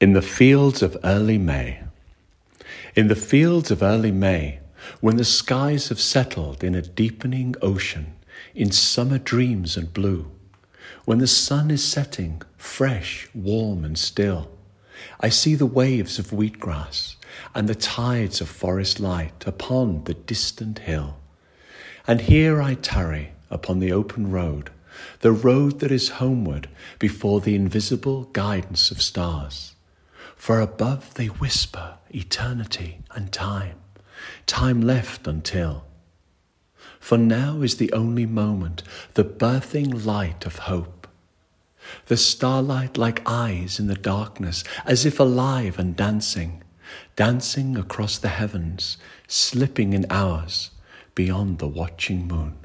In the fields of early May. In the fields of early May, when the skies have settled in a deepening ocean, in summer dreams and blue, when the sun is setting, fresh, warm, and still, I see the waves of wheatgrass and the tides of forest light upon the distant hill. And here I tarry upon the open road, the road that is homeward before the invisible guidance of stars for above they whisper eternity and time, time left until. For now is the only moment, the birthing light of hope. The starlight like eyes in the darkness, as if alive and dancing, dancing across the heavens, slipping in hours beyond the watching moon.